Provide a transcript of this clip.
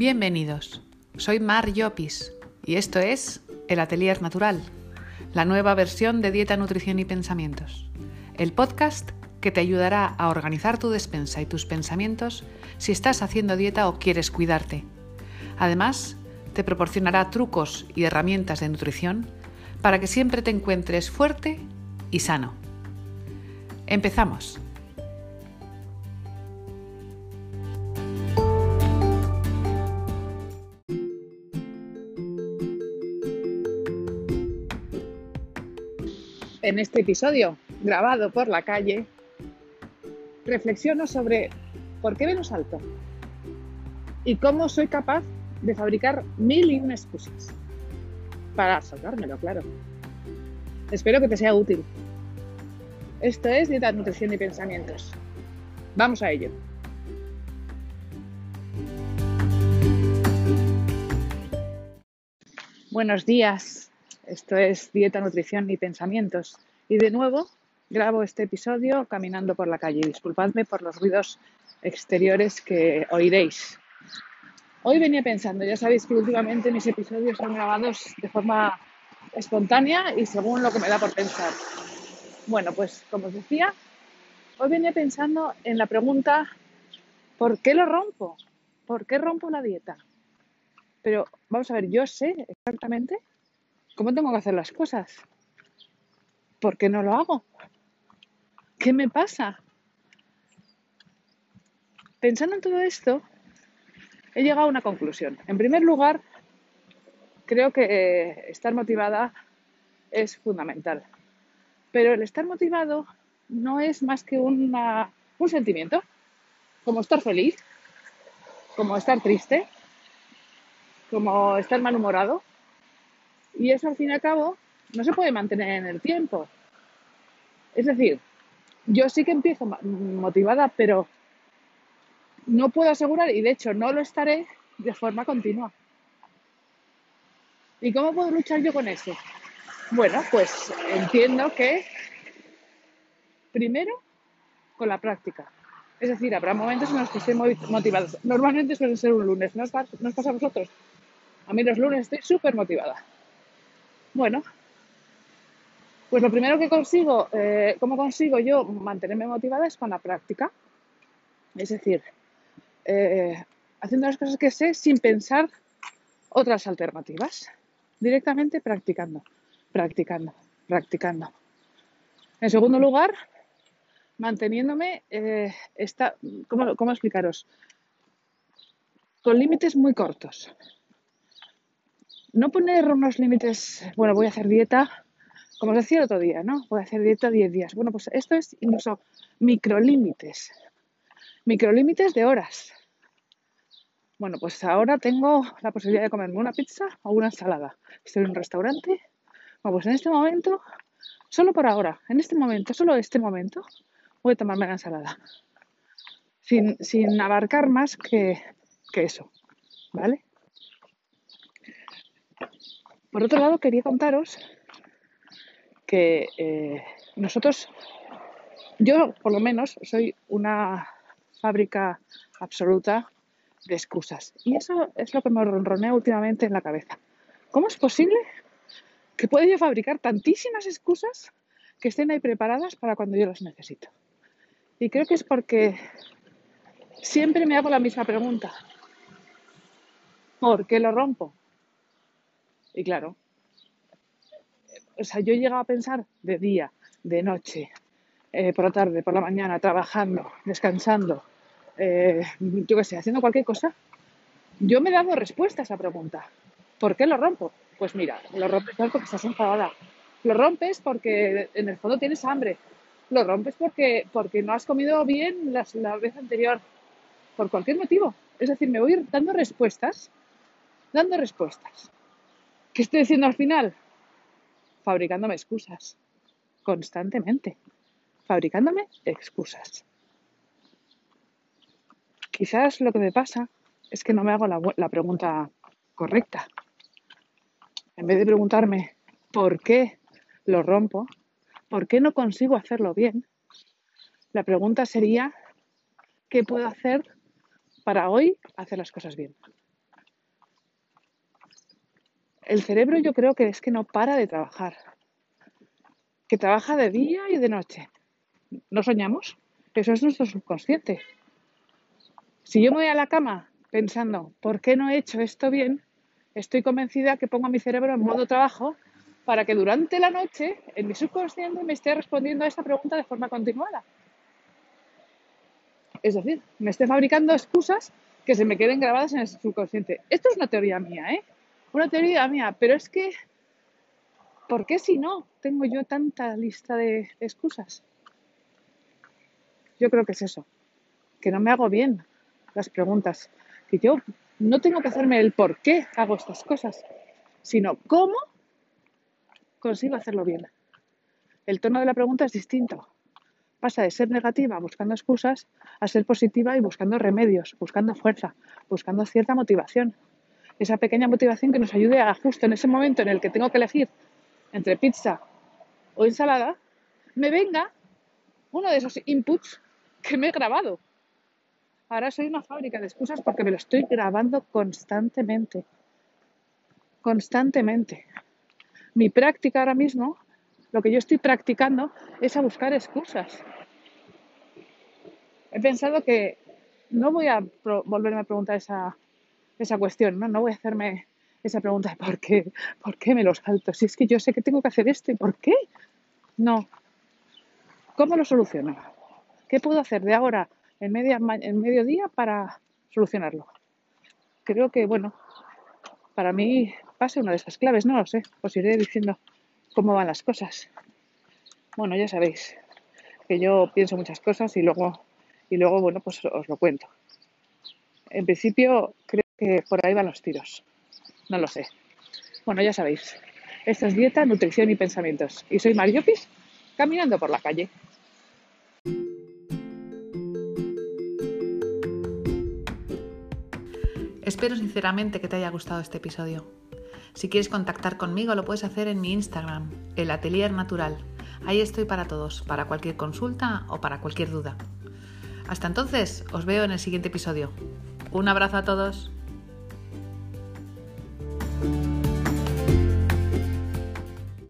Bienvenidos, soy Mar Llopis y esto es El Atelier Natural, la nueva versión de Dieta, Nutrición y Pensamientos, el podcast que te ayudará a organizar tu despensa y tus pensamientos si estás haciendo dieta o quieres cuidarte. Además, te proporcionará trucos y herramientas de nutrición para que siempre te encuentres fuerte y sano. Empezamos. En este episodio, grabado por la calle, reflexiono sobre por qué menos alto y cómo soy capaz de fabricar mil y una excusas para salvármelo, claro. Espero que te sea útil. Esto es Dieta, Nutrición y Pensamientos. Vamos a ello. Buenos días. Esto es Dieta, Nutrición y Pensamientos. Y de nuevo grabo este episodio caminando por la calle. Disculpadme por los ruidos exteriores que oiréis. Hoy venía pensando, ya sabéis que últimamente mis episodios son grabados de forma espontánea y según lo que me da por pensar. Bueno, pues como os decía, hoy venía pensando en la pregunta, ¿por qué lo rompo? ¿Por qué rompo la dieta? Pero vamos a ver, yo sé exactamente cómo tengo que hacer las cosas. ¿Por qué no lo hago? ¿Qué me pasa? Pensando en todo esto, he llegado a una conclusión. En primer lugar, creo que eh, estar motivada es fundamental. Pero el estar motivado no es más que un sentimiento, como estar feliz, como estar triste, como estar malhumorado. Y eso al fin y al cabo no se puede mantener en el tiempo. Es decir, yo sí que empiezo motivada, pero no puedo asegurar, y de hecho no lo estaré de forma continua. ¿Y cómo puedo luchar yo con eso? Bueno, pues entiendo que primero con la práctica. Es decir, habrá momentos en los que estoy motivada. Normalmente suele ser un lunes, ¿no os, pasa a vosotros? A mí los lunes estoy súper motivada. Bueno, pues lo primero que consigo, eh, ¿cómo consigo yo mantenerme motivada? Es con la práctica. Es decir, eh, haciendo las cosas que sé sin pensar otras alternativas. Directamente practicando, practicando, practicando. En segundo lugar, manteniéndome, eh, ¿cómo, explicaros? Con límites muy cortos. No poner unos límites, bueno, voy a hacer dieta, como os decía el otro día, ¿no? Voy a hacer dieta 10 días. Bueno, pues esto es incluso microlímites. Microlímites de horas. Bueno, pues ahora tengo la posibilidad de comerme una pizza o una ensalada. Estoy en un restaurante. Bueno, pues en este momento, solo por ahora, en este momento, solo este momento, voy a tomarme la ensalada. Sin, sin abarcar más que, que eso. ¿Vale? Por otro lado, quería contaros que eh, nosotros, yo por lo menos, soy una fábrica absoluta de excusas. Y eso es lo que me ronronea últimamente en la cabeza. ¿Cómo es posible que pueda yo fabricar tantísimas excusas que estén ahí preparadas para cuando yo las necesito? Y creo que es porque siempre me hago la misma pregunta. ¿Por qué lo rompo? Y claro, o sea, yo llegado a pensar de día, de noche, eh, por la tarde, por la mañana, trabajando, descansando, eh, yo qué sé, haciendo cualquier cosa, yo me he dado respuesta a esa pregunta. ¿Por qué lo rompo? Pues mira, lo rompes porque estás enfadada. Lo rompes porque en el fondo tienes hambre. Lo rompes porque, porque no has comido bien la, la vez anterior. Por cualquier motivo. Es decir, me voy dando respuestas, dando respuestas. ¿Qué estoy diciendo al final? Fabricándome excusas. Constantemente. Fabricándome excusas. Quizás lo que me pasa es que no me hago la, pregunta correcta. En vez de preguntarme por qué lo rompo, por qué no consigo hacerlo bien, la pregunta sería, ¿qué puedo hacer para hoy hacer las cosas bien? El cerebro yo creo que es que no para de trabajar, que trabaja de día y de noche. ¿No soñamos? Eso es nuestro subconsciente. Si yo me voy a la cama pensando, ¿por qué no he hecho esto bien? Estoy convencida que pongo a mi cerebro en modo trabajo para que durante la noche, en mi subconsciente, me esté respondiendo a esta pregunta de forma continuada. Es decir, me esté fabricando excusas que se me queden grabadas en el subconsciente. Esto es una teoría mía, ¿eh? Una teoría mía, pero es que, ¿por qué si no tengo yo tanta lista de excusas? Yo creo que es eso, que no me hago bien las preguntas, que yo no tengo que hacerme el por qué hago estas cosas, sino cómo consigo hacerlo bien. El tono de la pregunta es distinto. Pasa de ser negativa buscando excusas a ser positiva y buscando remedios, buscando fuerza, buscando cierta motivación. Esa pequeña motivación que nos ayude a justo en ese momento en el que tengo que elegir entre pizza o ensalada, me venga uno de esos inputs que me he grabado. Ahora soy una fábrica de excusas porque me lo estoy grabando constantemente. Constantemente. Mi práctica ahora mismo, lo que yo estoy practicando es a buscar excusas. He pensado que no voy a volverme a preguntar esa, esa cuestión, ¿no? No voy a hacerme esa pregunta de por qué, por qué me lo salto. Si es que yo sé que tengo que hacer esto y por qué. No. ¿Cómo lo soluciono? ¿Qué puedo hacer de ahora en, media, en mediodía para solucionarlo? Creo que, bueno, para mí pase una de esas claves, no lo sé. Os iré diciendo cómo van las cosas. Bueno, ya sabéis que yo pienso muchas cosas y luego, y luego bueno, pues os lo cuento. En principio, creo que por ahí van los tiros. No lo sé. Bueno, ya sabéis. Esto es dieta, nutrición y pensamientos. Y soy Mariopis, caminando por la calle. Espero sinceramente que te haya gustado este episodio. Si quieres contactar conmigo lo puedes hacer en mi Instagram, el Atelier Natural. Ahí estoy para todos, para cualquier consulta o para cualquier duda. Hasta entonces, os veo en el siguiente episodio. Un abrazo a todos.